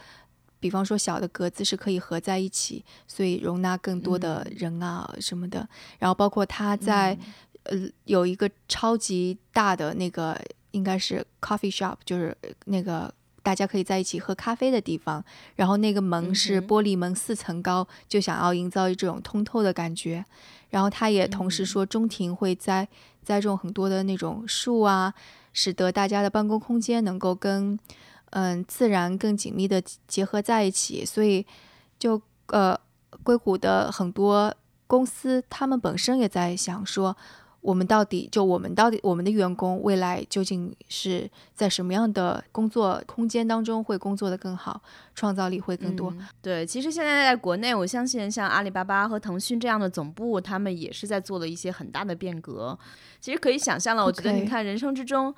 比方说小的格子是可以合在一起，所以容纳更多的人啊什么的。然后包括它在呃有一个超级大的那个应该是 coffee shop，就是那个。大家可以在一起喝咖啡的地方，然后那个门是玻璃门，四层高，就想要营造一种通透的感觉。然后他也同时说，中庭会栽栽种很多的那种树啊，使得大家的办公空间能够跟嗯自然更紧密的结合在一起。所以，就呃硅谷的很多公司，他们本身也在想说。我们到底就我们到底我们的员工未来究竟是在什么样的工作空间当中会工作的更好，创造力会更多？对，其实现在在国内，我相信像阿里巴巴和腾讯这样的总部，他们也是在做了一些很大的变革。其实可以想象了，我觉得你看人生之中。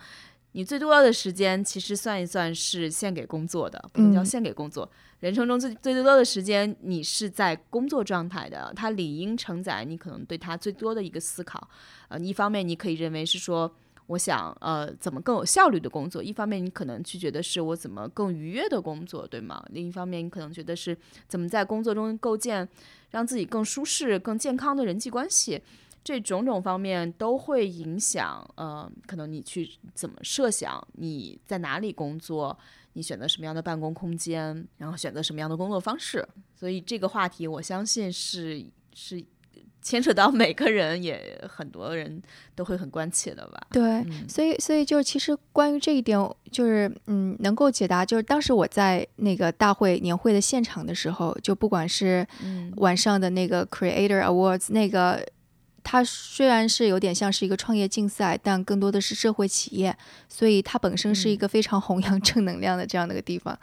你最多的时间其实算一算是献给工作的，不能叫献给工作。人生中最最最多的时间，你是在工作状态的，它理应承载你可能对它最多的一个思考。呃，一方面你可以认为是说，我想呃怎么更有效率的工作；一方面你可能去觉得是我怎么更愉悦的工作，对吗？另一方面你可能觉得是怎么在工作中构建让自己更舒适、更健康的人际关系。这种种方面都会影响，呃，可能你去怎么设想，你在哪里工作，你选择什么样的办公空间，然后选择什么样的工作方式。所以这个话题，我相信是是牵扯到每个人，也很多人都会很关切的吧。对，所以所以就是其实关于这一点，就是嗯，能够解答，就是当时我在那个大会年会的现场的时候，就不管是晚上的那个 Creator Awards 那个。它虽然是有点像是一个创业竞赛，但更多的是社会企业，所以它本身是一个非常弘扬正能量的这样的一个地方。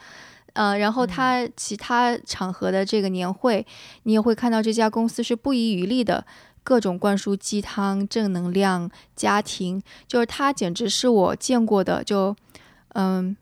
呃，然后它其他场合的这个年会，你也会看到这家公司是不遗余力的各种灌输鸡汤、正能量、家庭，就是它简直是我见过的。就嗯，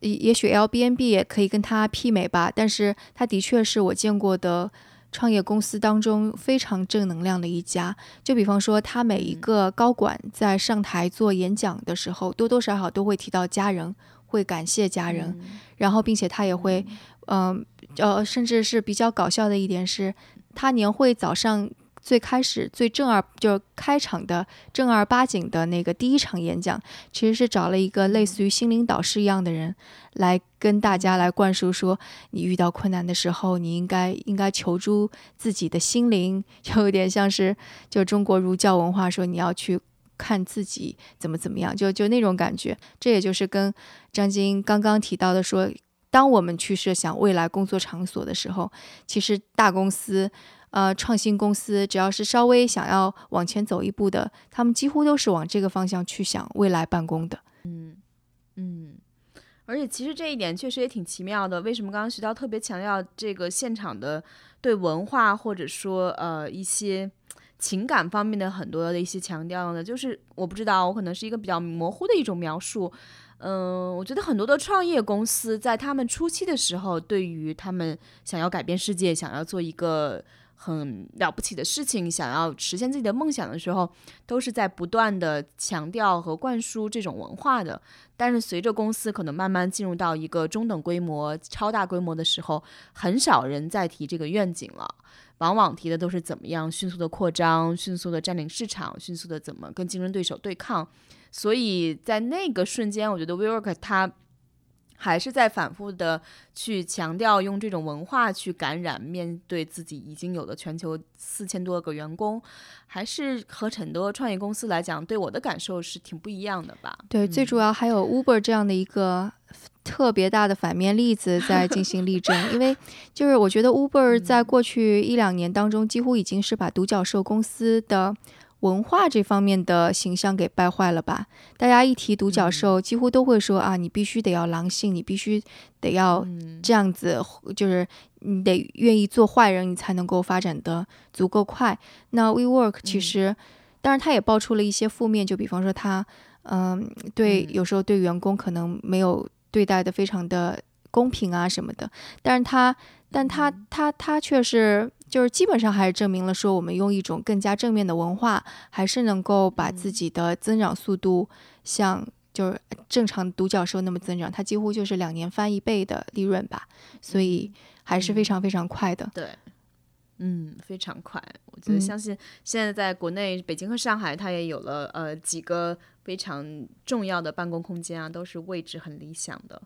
也许 L B N B 也可以跟它媲美吧，但是它的确是我见过的。创业公司当中非常正能量的一家，就比方说，他每一个高管在上台做演讲的时候，多多少少都会提到家人，会感谢家人，然后并且他也会，嗯，呃，甚至是比较搞笑的一点是，他年会早上。最开始最正儿就开场的正儿八经的那个第一场演讲，其实是找了一个类似于心灵导师一样的人，来跟大家来灌输说，你遇到困难的时候，你应该应该求助自己的心灵，就有点像是就中国儒教文化说你要去看自己怎么怎么样，就就那种感觉。这也就是跟张晶刚刚提到的说。当我们去设想未来工作场所的时候，其实大公司。呃，创新公司只要是稍微想要往前走一步的，他们几乎都是往这个方向去想未来办公的。嗯嗯，而且其实这一点确实也挺奇妙的。为什么刚刚徐涛特别强调这个现场的对文化或者说呃一些情感方面的很多的一些强调呢？就是我不知道，我可能是一个比较模糊的一种描述。嗯，我觉得很多的创业公司在他们初期的时候，对于他们想要改变世界，想要做一个。很了不起的事情，想要实现自己的梦想的时候，都是在不断的强调和灌输这种文化的。但是随着公司可能慢慢进入到一个中等规模、超大规模的时候，很少人再提这个愿景了，往往提的都是怎么样迅速的扩张、迅速的占领市场、迅速的怎么跟竞争对手对抗。所以在那个瞬间，我觉得 WeWork 它。还是在反复的去强调用这种文化去感染，面对自己已经有的全球四千多个员工，还是和很多创业公司来讲，对我的感受是挺不一样的吧？对，最主要还有 Uber 这样的一个特别大的反面例子在进行例证，因为就是我觉得 Uber 在过去一两年当中，几乎已经是把独角兽公司的。文化这方面的形象给败坏了吧？大家一提独角兽，几乎都会说啊，你必须得要狼性，你必须得要这样子，就是你得愿意做坏人，你才能够发展的足够快。那 WeWork 其实，当然他也爆出了一些负面，就比方说他，嗯，对，有时候对员工可能没有对待的非常的公平啊什么的。但是他，但他，他，他却是。就是基本上还是证明了说，我们用一种更加正面的文化，还是能够把自己的增长速度像就是正常独角兽那么增长。它几乎就是两年翻一倍的利润吧，所以还是非常非常快的。对，嗯，非常快。我觉得相信现在在国内，北京和上海，它也有了呃几个非常重要的办公空间啊，都是位置很理想的。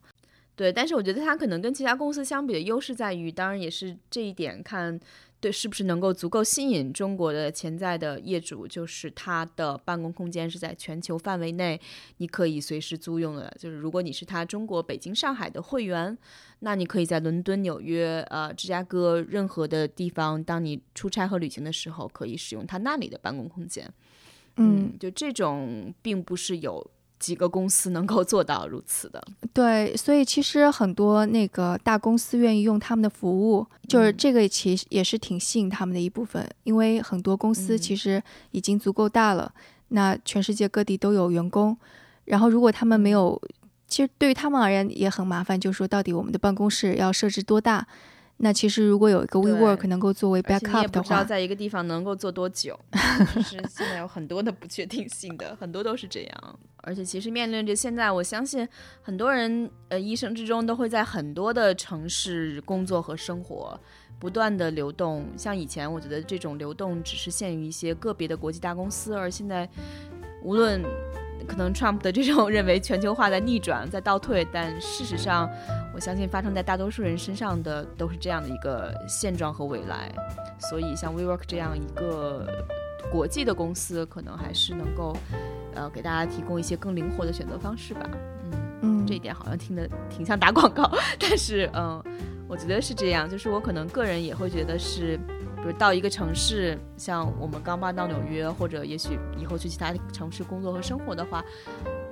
对，但是我觉得它可能跟其他公司相比的优势在于，当然也是这一点看。对，是不是能够足够吸引中国的潜在的业主？就是他的办公空间是在全球范围内，你可以随时租用的。就是如果你是他中国北京、上海的会员，那你可以在伦敦、纽约、呃芝加哥任何的地方，当你出差和旅行的时候，可以使用他那里的办公空间。嗯，就这种并不是有。几个公司能够做到如此的，对，所以其实很多那个大公司愿意用他们的服务，就是这个其实也是挺吸引他们的一部分，因为很多公司其实已经足够大了，那全世界各地都有员工，然后如果他们没有，其实对于他们而言也很麻烦，就是说到底我们的办公室要设置多大。那其实如果有一个 WeWork 能够作为 backup 的话，不知道在一个地方能够做多久，就是现在有很多的不确定性的，很多都是这样。而且其实面临着现在，我相信很多人呃一生之中都会在很多的城市工作和生活，不断的流动。像以前我觉得这种流动只是限于一些个别的国际大公司，而现在无论。可能 Trump 的这种认为全球化在逆转，在倒退，但事实上，我相信发生在大多数人身上的都是这样的一个现状和未来。所以，像 WeWork 这样一个国际的公司，可能还是能够，呃，给大家提供一些更灵活的选择方式吧。嗯嗯，这一点好像听得挺像打广告，但是，嗯，我觉得是这样，就是我可能个人也会觉得是。就是到一个城市，像我们刚搬到纽约，或者也许以后去其他城市工作和生活的话，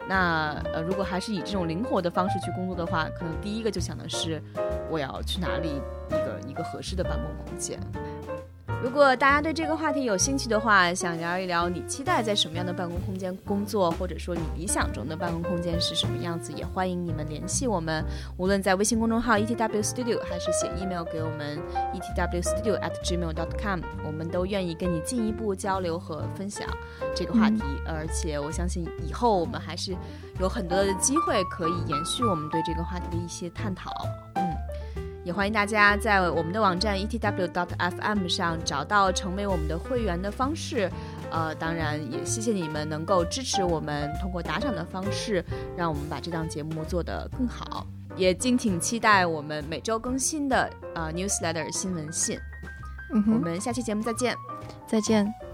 那呃，如果还是以这种灵活的方式去工作的话，可能第一个就想的是，我要去哪里一个一个合适的办公空间。如果大家对这个话题有兴趣的话，想聊一聊你期待在什么样的办公空间工作，或者说你理想中的办公空间是什么样子，也欢迎你们联系我们。无论在微信公众号 etw studio，还是写 email 给我们 etw studio at gmail dot com，我们都愿意跟你进一步交流和分享这个话题。而且我相信以后我们还是有很多的机会可以延续我们对这个话题的一些探讨。嗯。也欢迎大家在我们的网站 etw.dot.fm 上找到成为我们的会员的方式。呃，当然也谢谢你们能够支持我们，通过打赏的方式，让我们把这档节目做得更好。也敬请期待我们每周更新的呃 newsletter 新闻信。嗯我们下期节目再见，再见。